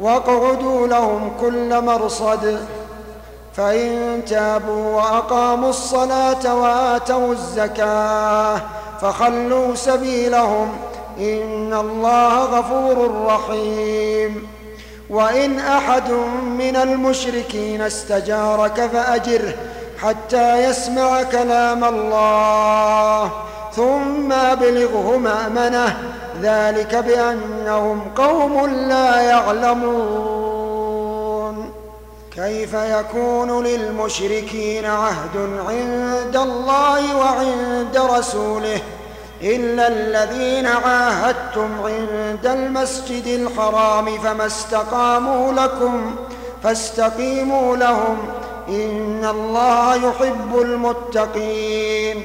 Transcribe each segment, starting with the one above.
واقعدوا لهم كل مرصد. فإن تابوا وأقاموا الصلاة وآتوا الزكاة فخلوا سبيلهم. إن الله غفور رحيم. وإن أحد من المشركين استجارك فأجره حتى يسمع كلام الله. ثم أبلغه مأمنه ذلك بأنهم قوم لا يعلمون. كيف يكون للمشركين عهد عند الله وعند رسوله إلا الذين عاهدتم عند المسجد الحرام فما استقاموا لكم فاستقيموا لهم إن الله يحب المتقين.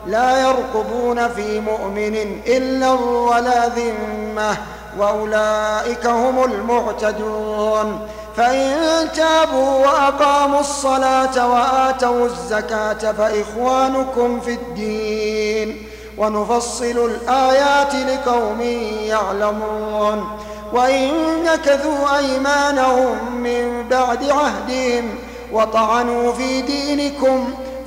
لا يرقبون في مؤمن إلا ولا ذمة وأولئك هم المعتدون. فإن تابوا وأقاموا الصلاة وآتوا الزكاة فإخوانكم في الدين. ونفصل الآيات لقوم يعلمون. وإن نكثوا أيمانهم من بعد عهدهم وطعنوا في دينكم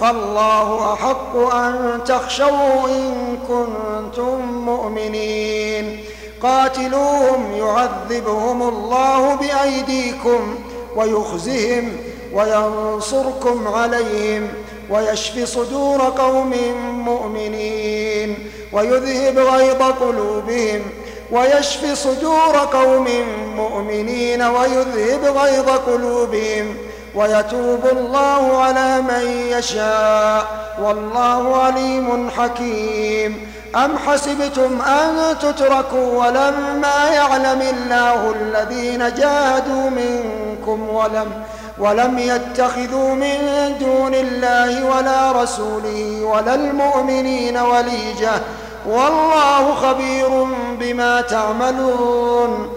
فالله أحق أن تخشوا إن كنتم مؤمنين. قاتلوهم يعذبهم الله بأيديكم ويخزهم وينصركم عليهم ويشفي صدور قوم مؤمنين ويذهب غيظ قلوبهم ويشفي صدور قوم مؤمنين ويذهب غيظ قلوبهم ويتوب الله على من يشاء والله عليم حكيم. أم حسبتم أن تتركوا ولما يعلم الله الذين جاهدوا منكم ولم ولم يتخذوا من دون الله ولا رسوله ولا المؤمنين وليجة. والله خبير بما تعملون.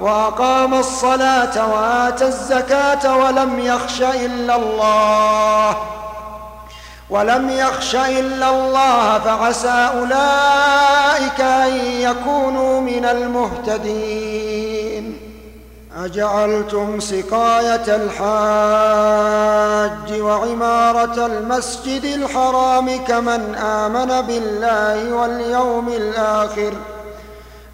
وأقام الصلاة وآتى الزكاة ولم يخش إلا الله. ولم يخش إلا الله فعسى أولئك أن يكونوا من المهتدين. أجعلتم سقاية الحاج وعمارة المسجد الحرام كمن آمن بالله واليوم الآخر.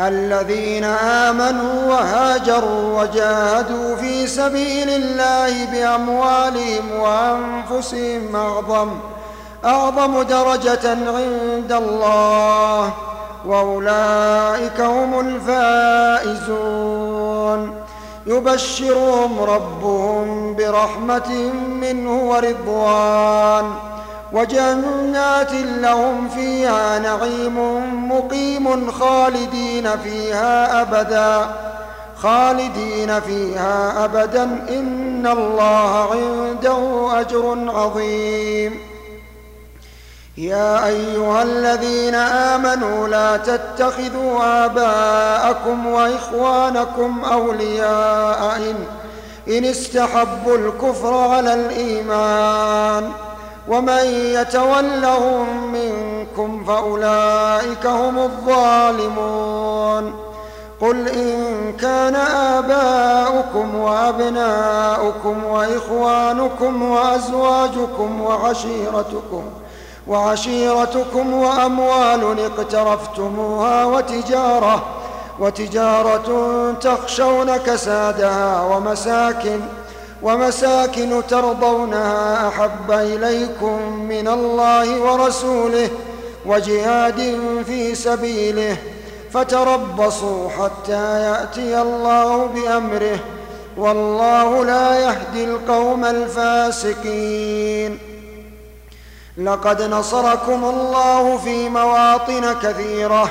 الذين آمنوا وهاجروا وجاهدوا في سبيل الله بأموالهم وأنفسهم أعظم أعظم درجة عند الله وأولئك هم الفائزون. يبشرهم ربهم برحمة منه ورضوان. وجنات لهم فيها نعيم مقيم خالدين فيها أبدا خالدين فيها أبدا. إن الله عنده أجر عظيم. يا أيها الذين آمنوا لا تتخذوا آباءكم وإخوانكم أولياء إن, إن استحبوا الكفر على الإيمان. ومن يتولهم منكم فأولئك هم الظالمون. قل إن كان آباؤكم وأبناؤكم وإخوانكم وأزواجكم وعشيرتكم وعشيرتكم وأموال اقترفتموها وتجارة وتجارة تخشون كسادها ومساكن ومساكن ترضونها أحب إليكم من الله ورسوله وجهاد في سبيله فتربصوا حتى يأتي الله بأمره والله لا يهدي القوم الفاسقين. لقد نصركم الله في مواطن كثيرة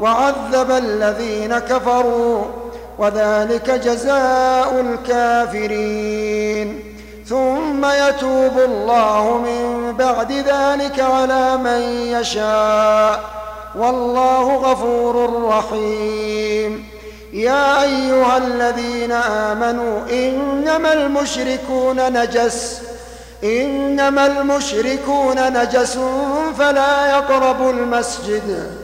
وعذب الذين كفروا وذلك جزاء الكافرين. ثم يتوب الله من بعد ذلك على من يشاء. والله غفور رحيم. يا أيها الذين آمنوا إنما المشركون نجس. إنما المشركون نجس فلا يقربوا المسجد.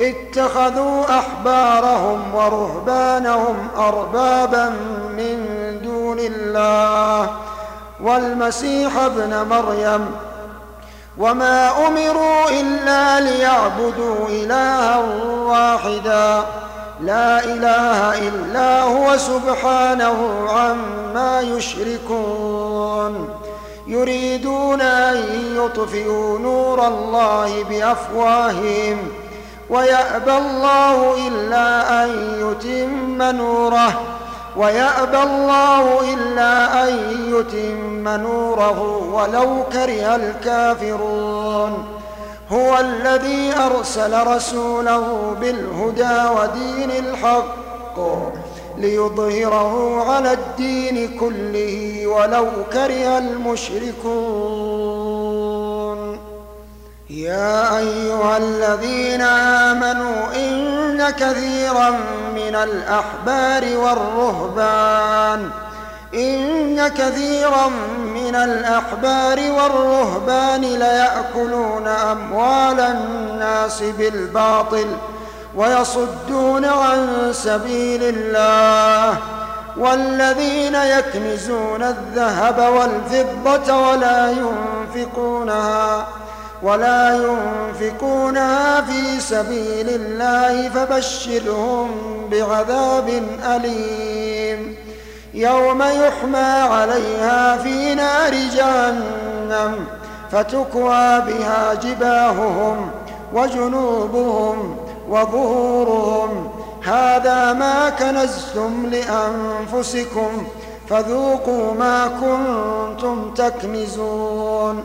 اتخذوا أحبارهم ورهبانهم أربابا من الله والمسيح ابن مريم وما أمروا إلا ليعبدوا إلها واحدا لا إله إلا هو سبحانه عما يشركون يريدون أن يطفئوا نور الله بأفواههم ويأبى الله إلا أن يتم نوره. ويأبى الله إلا أن يتم نوره ولو كره الكافرون. هو الذي أرسل رسوله بالهدى ودين الحق ليظهره على الدين كله ولو كره المشركون. يا أيها الذين آمنوا إن كثيرا من الأحبار والرهبان إن كثيرا من الأحبار والرهبان ليأكلون أموال الناس بالباطل ويصدون عن سبيل الله والذين يكنزون الذهب والفضة ولا ينفقونها ولا ينفقونها في سبيل الله فبشرهم بعذاب أليم. يوم يحمى عليها في نار جهنم فتكوى بها جباههم وجنوبهم وظهورهم. هذا ما كنزتم لأنفسكم فذوقوا ما كنتم تكنزون.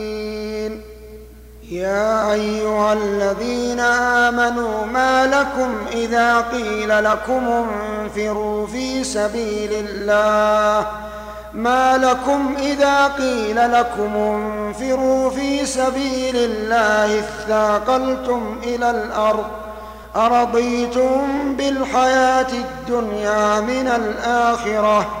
يا أيها الذين آمنوا ما لكم إذا قيل لكم انفروا في سبيل الله ما لكم إذا قيل لكم انفروا في سبيل الله اثاقلتم إلى الأرض أرضيتم بالحياة الدنيا من الآخرة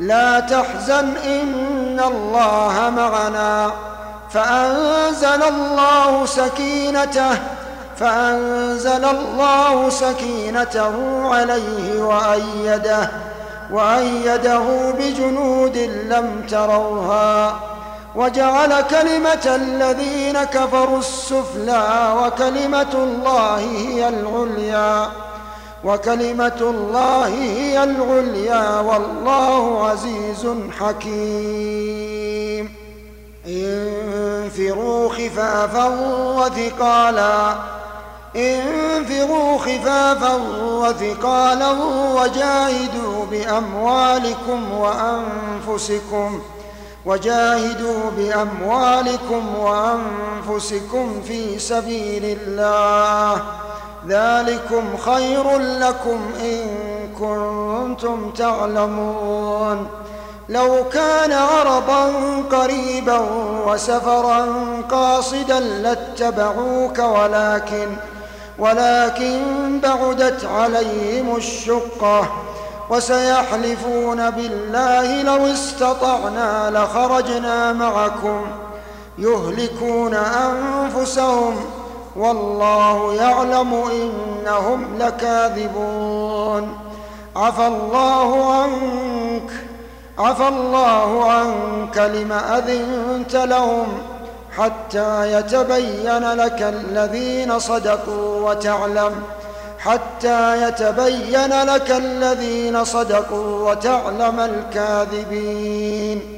لا تحزن إن الله معنا. فأنزل الله سكينته فأنزل الله سكينته عليه وأيده وأيده بجنود لم تروها. وجعل كلمة الذين كفروا السفلى وكلمة الله هي العليا. وكلمة الله هي العليا والله عزيز حكيم. انفروا خفافا وثقالا انفروا خفافا وثقالا وجاهدوا بأموالكم وأنفسكم وجاهدوا بأموالكم وأنفسكم في سبيل الله. ذلكم خير لكم إن كنتم تعلمون. لو كان عرضا قريبا وسفرا قاصدا لاتبعوك ولكن ولكن بعدت عليهم الشقة وسيحلفون بالله لو استطعنا لخرجنا معكم يهلكون أنفسهم والله يعلم إنهم لكاذبون. عفى الله عنك عفى الله عنك لم أذنت لهم حتى يتبين لك الذين صدقوا وتعلم حتى يتبين لك الذين صدقوا وتعلم الكاذبين.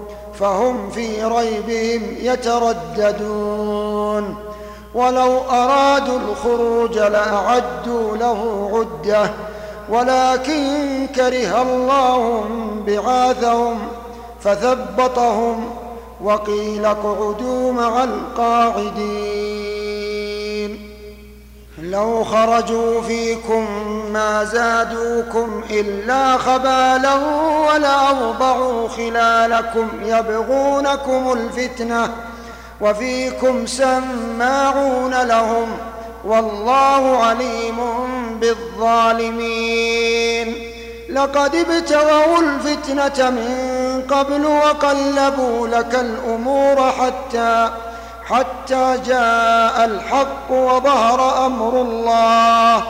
فهم في ريبهم يترددون. ولو أرادوا الخروج لأعدوا له عدة ولكن كره الله بعاثهم فثبطهم وقيل اقعدوا مع القاعدين. لو خرجوا فيكم ما زادوكم إلا خبالا ولأوضعوا خلالكم يبغونكم الفتنة وفيكم سماعون لهم والله عليم بالظالمين لقد ابتغوا الفتنة من قبل وقلبوا لك الأمور حتى حتى جاء الحق وظهر أمر الله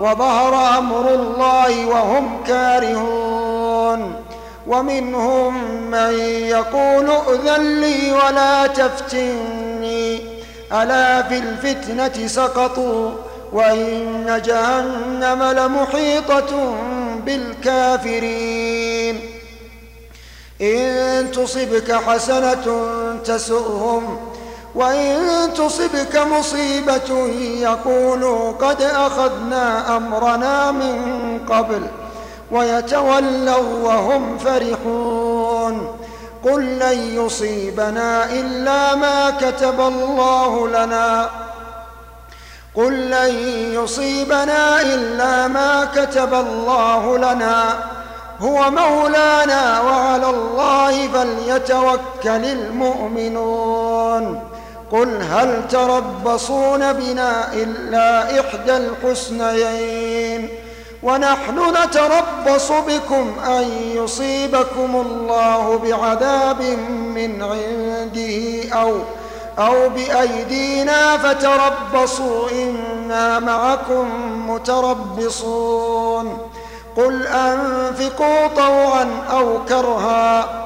وظهر أمر الله وهم كارهون. ومنهم من يقول ائذن لي ولا تفتني ألا في الفتنة سقطوا وإن جهنم لمحيطة بالكافرين إن تصبك حسنة تسؤهم وإن تصبك مصيبة يقولوا قد أخذنا أمرنا من قبل ويتولوا وهم فرحون قل لن يصيبنا إلا ما كتب الله لنا قل لن يصيبنا إلا ما كتب الله لنا هو مولانا وعلى الله فليتوكل المؤمنون قل هل تربصون بنا إلا إحدى الحسنيين ونحن نتربص بكم أن يصيبكم الله بعذاب من عنده أو أو بأيدينا فتربصوا إنا معكم متربصون قل أنفقوا طوعا أو كرها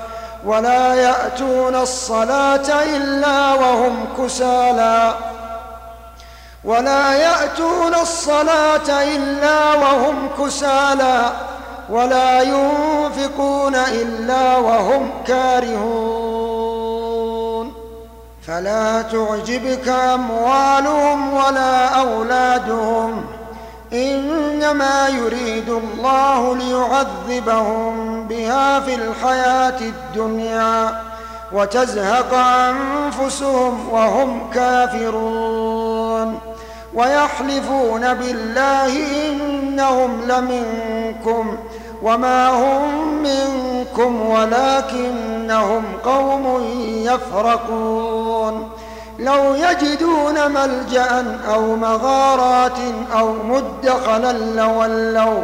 ولا يأتون الصلاة إلا وهم كسالى. ولا يأتون الصلاة إلا وهم كسالى. ولا ينفقون إلا وهم كارهون. فلا تعجبك أموالهم ولا أولادهم. إنما يريد الله ليعذبهم. بها في الحياة الدنيا وتزهق أنفسهم وهم كافرون ويحلفون بالله إنهم لمنكم وما هم منكم ولكنهم قوم يفرقون لو يجدون ملجأ أو مغارات أو مدخلا لولوا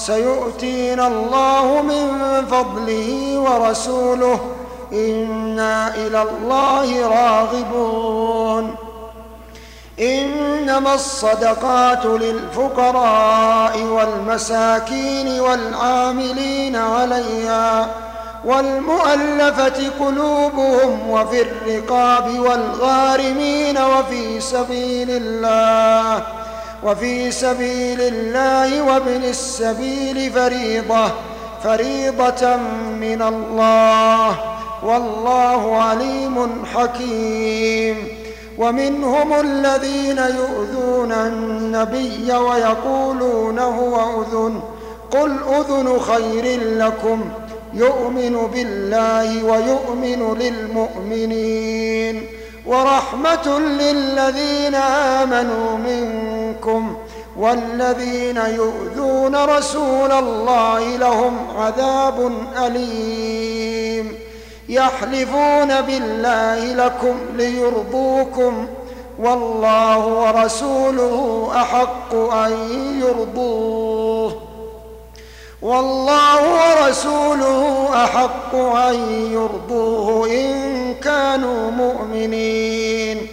سيؤتينا الله من فضله ورسوله. إنا إلى الله راغبون. إنما الصدقات للفقراء والمساكين والعاملين عليها والمؤلفة قلوبهم وفي الرقاب والغارمين وفي سبيل الله. وفي سبيل الله وابن السبيل فريضة فريضة من الله والله عليم حكيم. ومنهم الذين يؤذون النبي ويقولون هو أذن قل أذن خير لكم يؤمن بالله ويؤمن للمؤمنين. ورحمة للذين آمنوا منكم والذين يؤذون رسول الله لهم عذاب أليم. يحلفون بالله لكم ليرضوكم والله ورسوله أحق أن يرضوه. والله ورسوله أحق أن يرضوه إن كانوا مؤمنين.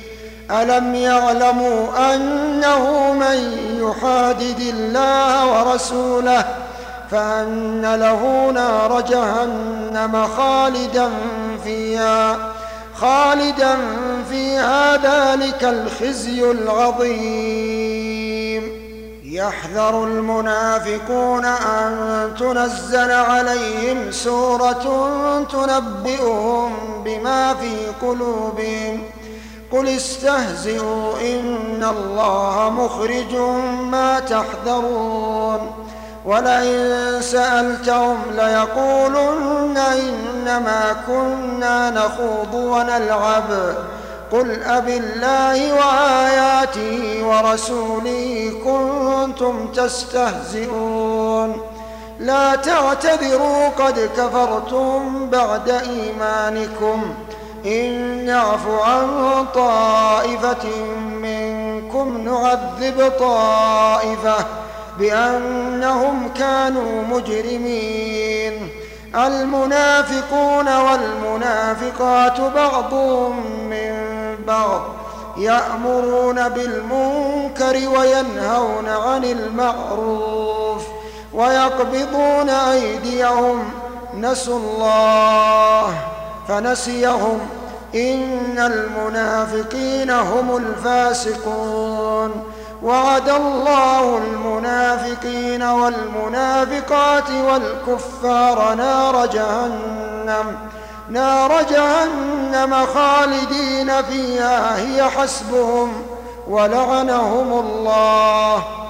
ألم يعلموا أنه من يحادد الله ورسوله فأن له نار جهنم خالدا فيها خالدا فيها ذلك الخزي العظيم. يحذر المنافقون أن تنزل عليهم سورة تنبئهم بما في قلوبهم. قل استهزئوا إن الله مخرج ما تحذرون. ولئن سألتهم ليقولن إنما كنا نخوض ونلعب. قل أب الله وآياته ورسوله كنتم تستهزئون. لا تعتذروا قد كفرتم بعد إيمانكم. إن نعف عن طائفة منكم نعذب طائفة بأنهم كانوا مجرمين. المنافقون والمنافقات بعضهم من بعض يأمرون بالمنكر وينهون عن المعروف. ويقبضون أيديهم نسوا الله فنسيهم. إن المنافقين هم الفاسقون. وعد الله المنافقين والمنافقات والكفار نار جهنم نار جهنم خالدين فيها هي حسبهم ولعنهم الله.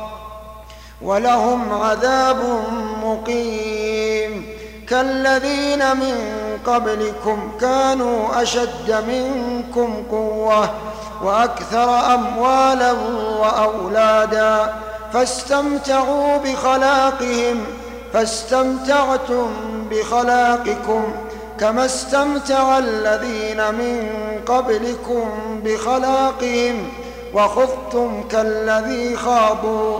ولهم عذاب مقيم. كالذين من قبلكم كانوا أشد منكم قوة وأكثر أموالا وأولادا. فاستمتعوا بخلاقهم فاستمتعتم بخلاقكم كما استمتع الذين من قبلكم بخلاقهم وخذتم كالذي خاضوا.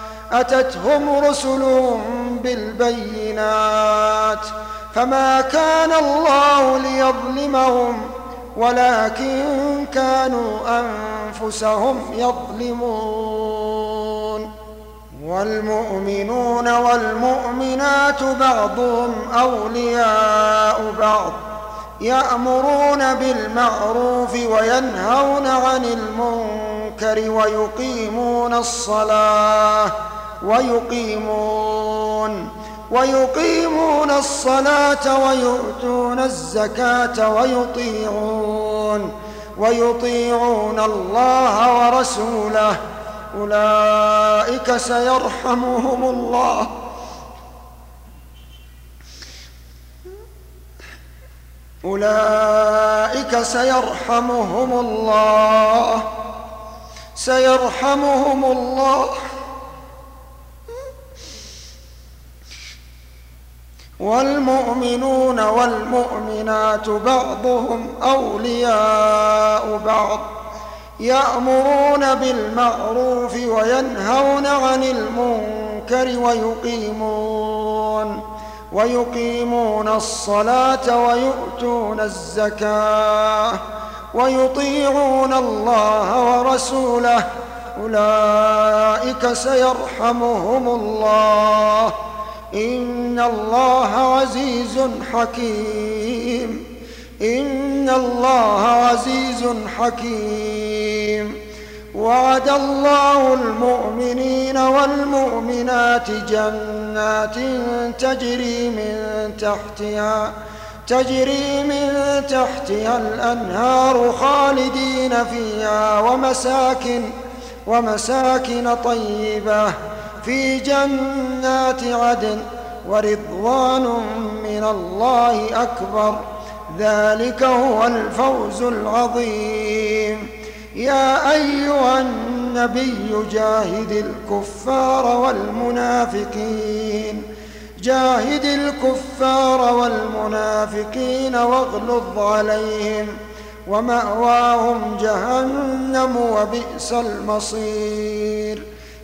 أتتهم رسلهم بالبينات بينات فما كان الله ليظلمهم ولكن كانوا أنفسهم يظلمون والمؤمنون والمؤمنات بعضهم أولياء بعض يأمرون بالمعروف وينهون عن المنكر ويقيمون الصلاة ويقيمون ويقيمون الصلاة ويؤتون الزكاة ويطيعون ويطيعون الله ورسوله. أولئك سيرحمهم الله. أولئك سيرحمهم الله. سيرحمهم الله. والمؤمنون والمؤمنات بعضهم أولياء بعض يأمرون بالمعروف وينهون عن المنكر ويقيمون ويقيمون الصلاة ويؤتون الزكاة ويطيعون الله ورسوله أولئك سيرحمهم الله إن الله عزيز حكيم. إن الله عزيز حكيم. وعد الله المؤمنين والمؤمنات جنات تجري من تحتها تجري من تحتها الأنهار خالدين فيها ومساكن ومساكن طيبة في جنات عدن ورضوان من الله أكبر. ذلك هو الفوز العظيم. يا أيها النبي جاهد الكفار والمنافقين. جاهد الكفار والمنافقين واغلظ عليهم ومأواهم جهنم وبئس المصير.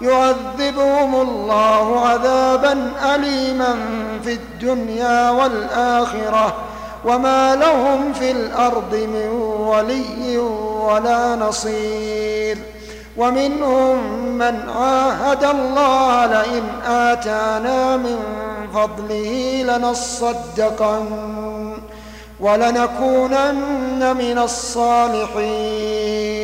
يعذبهم الله عذابا أليما في الدنيا والآخرة وما لهم في الأرض من ولي ولا نصير. ومنهم من عاهد الله لئن آتانا من فضله لنصدقن ولنكونن من الصالحين.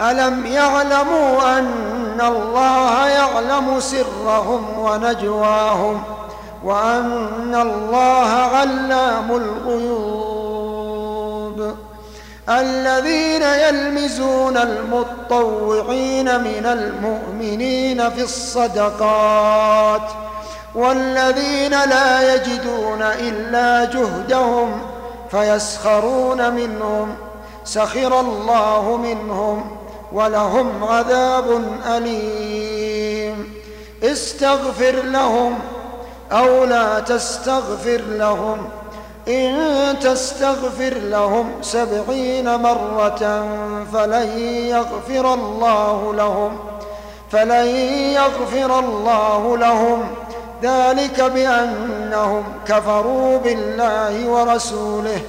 ألم يعلموا أن الله يعلم سرهم ونجواهم وأن الله علام الغيوب الذين يلمزون المطوعين من المؤمنين في الصدقات والذين لا يجدون إلا جهدهم فيسخرون منهم سخر الله منهم ولهم عذاب أليم. استغفر لهم أو لا تستغفر لهم. إن تستغفر لهم سبعين مرة فلن يغفر الله لهم. فلن يغفر الله لهم. ذلك بأنهم كفروا بالله ورسوله.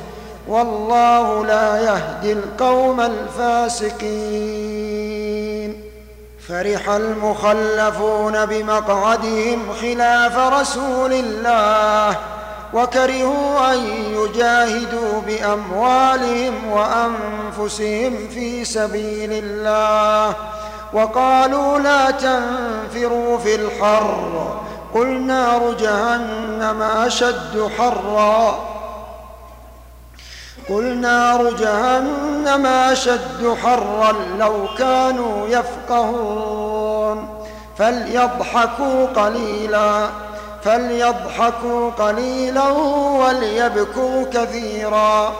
والله لا يهدي القوم الفاسقين. فرح المخلفون بمقعدهم خلاف رسول الله وكرهوا أن يجاهدوا بأموالهم وأنفسهم في سبيل الله. وقالوا لا تنفروا في الحر. قل نار جهنم أشد حرا. قل نار جهنم أشد حرا لو كانوا يفقهون. فليضحكوا قليلا فليضحكوا قليلا وليبكوا كثيرا.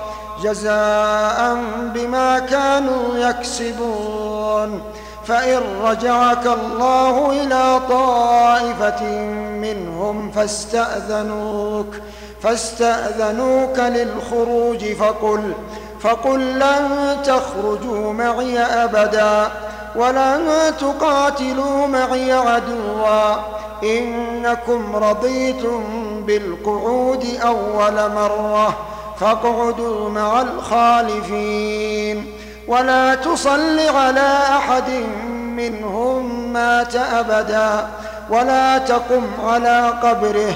جزاء بما كانوا يكسبون. فإن رجعك الله إلى طائفة منهم فاستأذنوك. فاستأذنوك للخروج فقل فقل لن تخرجوا معي أبدا ولن تقاتلوا معي عدوا إنكم رضيتم بالقعود أول مرة فاقعدوا مع الخالفين. ولا تصل على أحد منهم مات أبدا ولا تقم على قبره.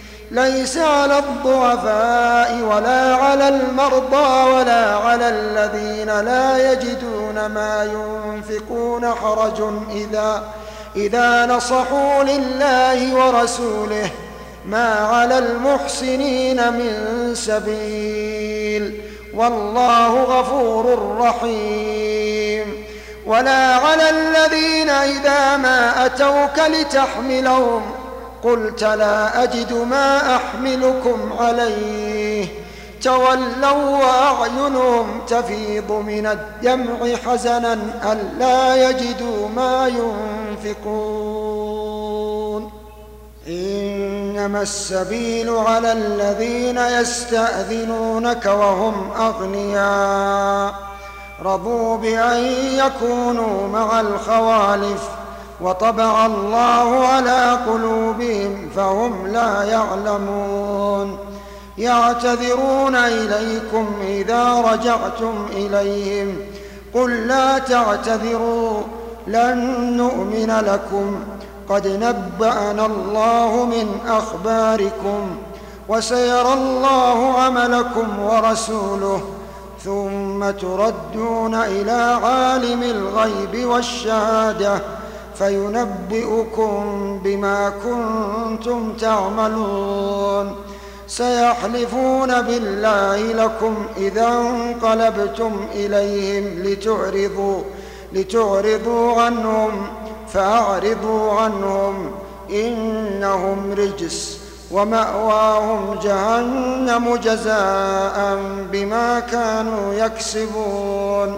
ليس على الضعفاء ولا على المرضى ولا على الذين لا يجدون ما ينفقون حرج إذا إذا نصحوا لله ورسوله ما على المحسنين من سبيل والله غفور رحيم. ولا على الذين إذا ما أتوك لتحملهم قلت لا أجد ما أحملكم عليه. تولوا وأعينهم تفيض من الدمع حزنا ألا يجدوا ما ينفقون. إنما السبيل على الذين يستأذنونك وهم أغنياء. رضوا بأن يكونوا مع الخوالف. وطبع الله على قلوبهم فهم لا يعلمون. يعتذرون إليكم إذا رجعتم إليهم. قل لا تعتذروا لن نؤمن لكم. قد نبأنا الله من أخباركم وسيرى الله عملكم ورسوله. ثم تردون إلى عالم الغيب والشهادة. فينبئكم بما كنتم تعملون. سيحلفون بالله لكم إذا انقلبتم إليهم لتعرضوا لتعرضوا عنهم فأعرضوا عنهم. إنهم رجس ومأواهم جهنم جزاء بما كانوا يكسبون.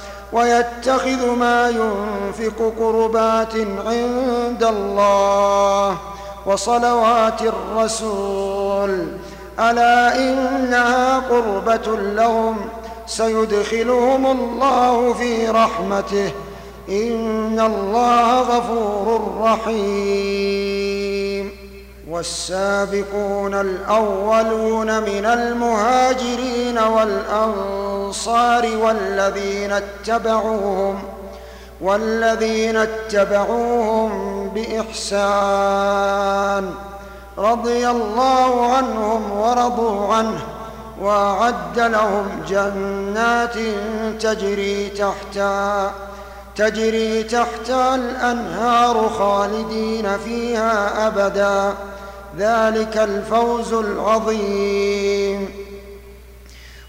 ويتخذ ما ينفق قربات عند الله وصلوات الرسول. ألا إنها قربة لهم؟ سيدخلهم الله في رحمته. إن الله غفور رحيم. والسابقون الأولون من المهاجرين والأنصار والذين اتبعوهم والذين اتبعوهم بإحسان رضي الله عنهم ورضوا عنه وأعد لهم جنات تجري تحتها تجري تحتها الأنهار خالدين فيها أبدا ذلك الفوز العظيم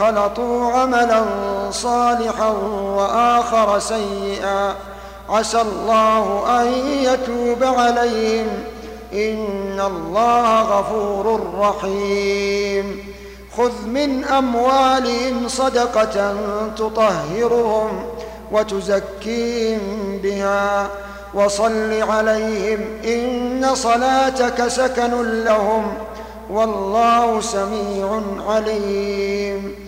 خلطوا عملا صالحا وآخر سيئا. عسى الله أن يتوب عليهم. إن الله غفور رحيم. خذ من أموالهم صدقة تطهرهم وتزكيهم بها. وصل عليهم إن صلاتك سكن لهم. والله سميع عليم.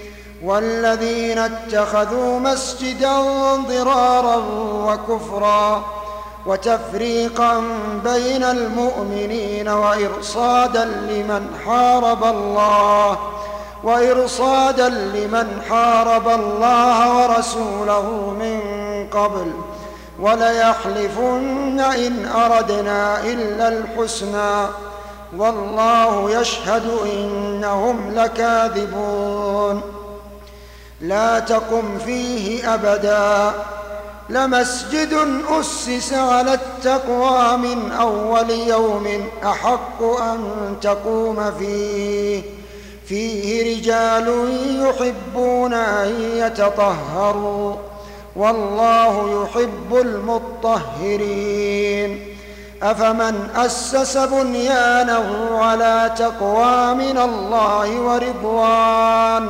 والذين اتخذوا مسجدا ضرارا وكفرا وتفريقا بين المؤمنين وإرصادا لمن حارب الله وإرصادا لمن حارب الله ورسوله من قبل. وليحلفن إن أردنا إلا الحسنى. والله يشهد إنهم لكاذبون. لا تقم فيه أبدا. لمسجد أسس على التقوى من أول يوم أحق أن تقوم فيه. فيه رجال يحبون أن يتطهروا والله يحب المطهرين. أفمن أسس بنيانه على تقوى من الله ورضوان؟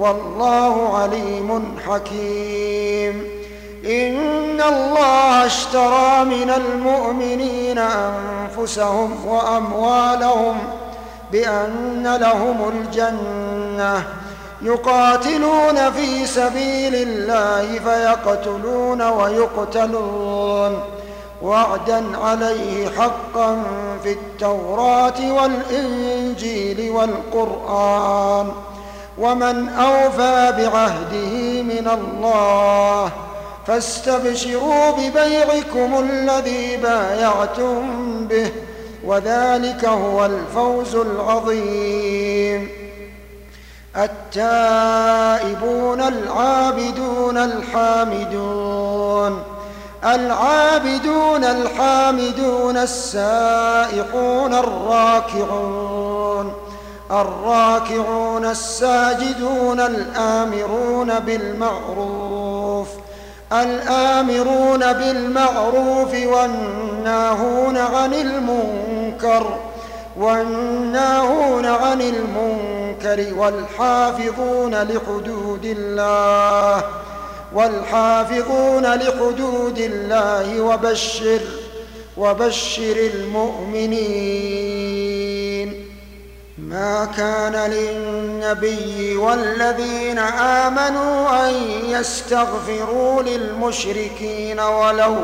والله عليم حكيم. إن الله اشترى من المؤمنين أنفسهم وأموالهم بأن لهم الجنة. يقاتلون في سبيل الله فيقتلون ويقتلون. وعدا عليه حقا في التوراة والإنجيل والقرآن. ومن أوفى بعهده من الله فاستبشروا ببيعكم الذي بايعتم به وذلك هو الفوز العظيم. التائبون العابدون الحامدون العابدون الحامدون السائحون الراكعون. الراكعون الساجدون الآمرون بالمعروف الآمرون بالمعروف والناهون عن المنكر والناهون عن المنكر والحافظون لحدود الله والحافظون لحدود الله وبشر وبشر المؤمنين. ما كان للنبي والذين آمنوا أن يستغفروا للمشركين ولو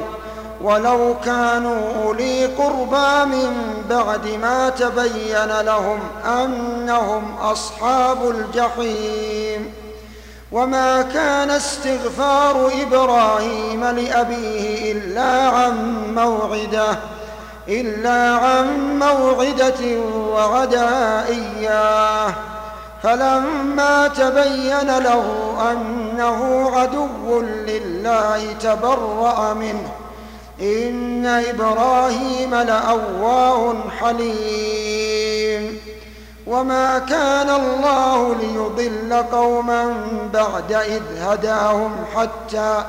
ولو كانوا أولي قربى من بعد ما تبين لهم أنهم أصحاب الجحيم. وما كان استغفار إبراهيم لأبيه إلا عن موعدة. إلا عن موعدة وعدها إياه فلما تبين له أنه عدو لله تبرأ منه. إن إبراهيم لأواه حليم. وما كان الله ليضل قوما بعد إذ هداهم حتى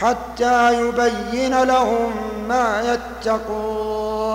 حتى يبين لهم ما يتقون.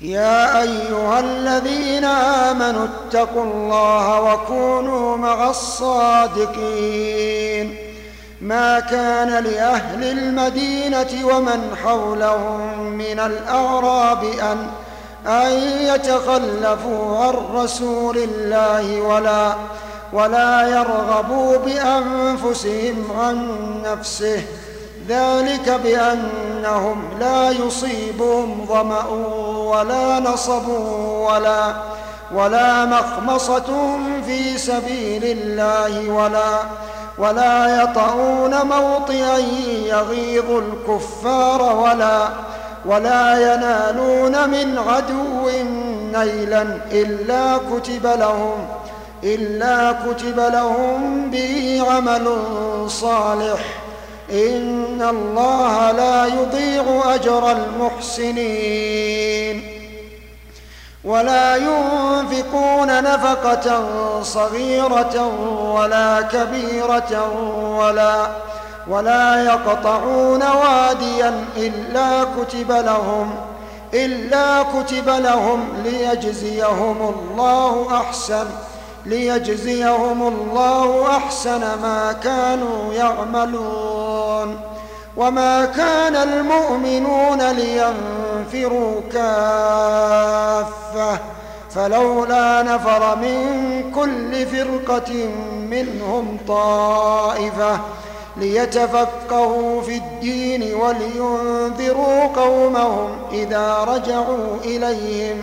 يا أيها الذين آمنوا اتقوا الله وكونوا مع الصادقين. ما كان لأهل المدينة ومن حولهم من الأعراب أن أن يتخلفوا عن رسول الله ولا ولا يرغبوا بأنفسهم عن نفسه. ذلك بأنهم لا يصيبهم ظمأ ولا نصب ولا ولا مخمصة في سبيل الله ولا ولا يطعون موطئا يغيظ الكفار ولا ولا ينالون من عدو نيلا إلا كتب لهم إلا كتب لهم به عمل صالح. إن الله لا يضيع أجر المحسنين. ولا ينفقون نفقة صغيرة ولا كبيرة ولا ولا يقطعون واديا إلا كتب لهم إلا كتب لهم ليجزيهم الله أحسن. ليجزيهم الله أحسن ما كانوا يعملون وما كان المؤمنون لينفروا كافة فلولا نفر من كل فرقة منهم طائفة ليتفقهوا في الدين ولينذروا قومهم إذا رجعوا إليهم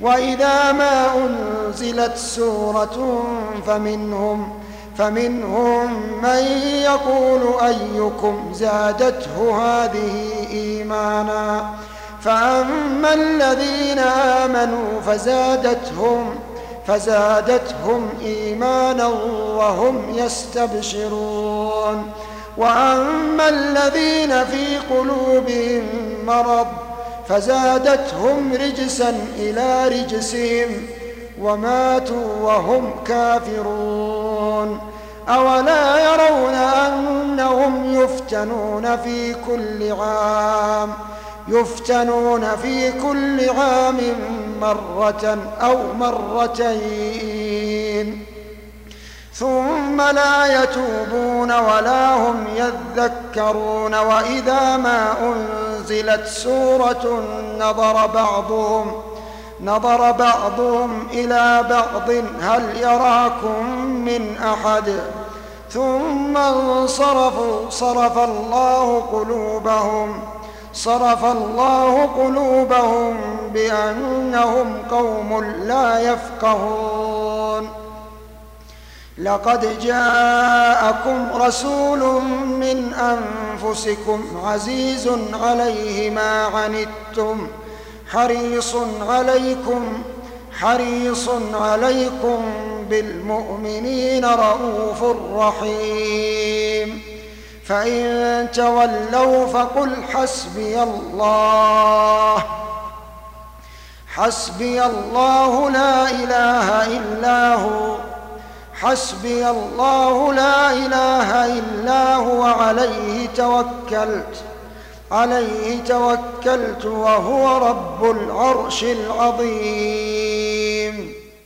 وإذا ما أنزلت سورة فمنهم فمنهم من يقول أيكم زادته هذه إيمانا فأما الذين آمنوا فزادتهم فزادتهم إيمانا وهم يستبشرون. وأما الذين في قلوبهم مرض فزادتهم رجسا إلى رجسهم وماتوا وهم كافرون. أولا يرون أنهم يفتنون في كل عام يفتنون في كل عام مرة أو مرتين. ثم لا يتوبون ولا هم يذكرون وإذا ما أنزلت سورة نظر بعضهم نظر بعضهم إلى بعض هل يراكم من أحد؟ ثم انصرفوا صرف الله قلوبهم صرف الله قلوبهم بأنهم قوم لا يفقهون. لقد جاءكم رسول من أنفسكم عزيز عليه ما عنتم حريص عليكم حريص عليكم بالمؤمنين رؤوف رحيم. فإن تولوا فقل حسبي الله حسبي الله لا إله إلا هو. حسبي الله لا إله إلا هو عليه توكلت عليه توكلت وهو رب العرش العظيم.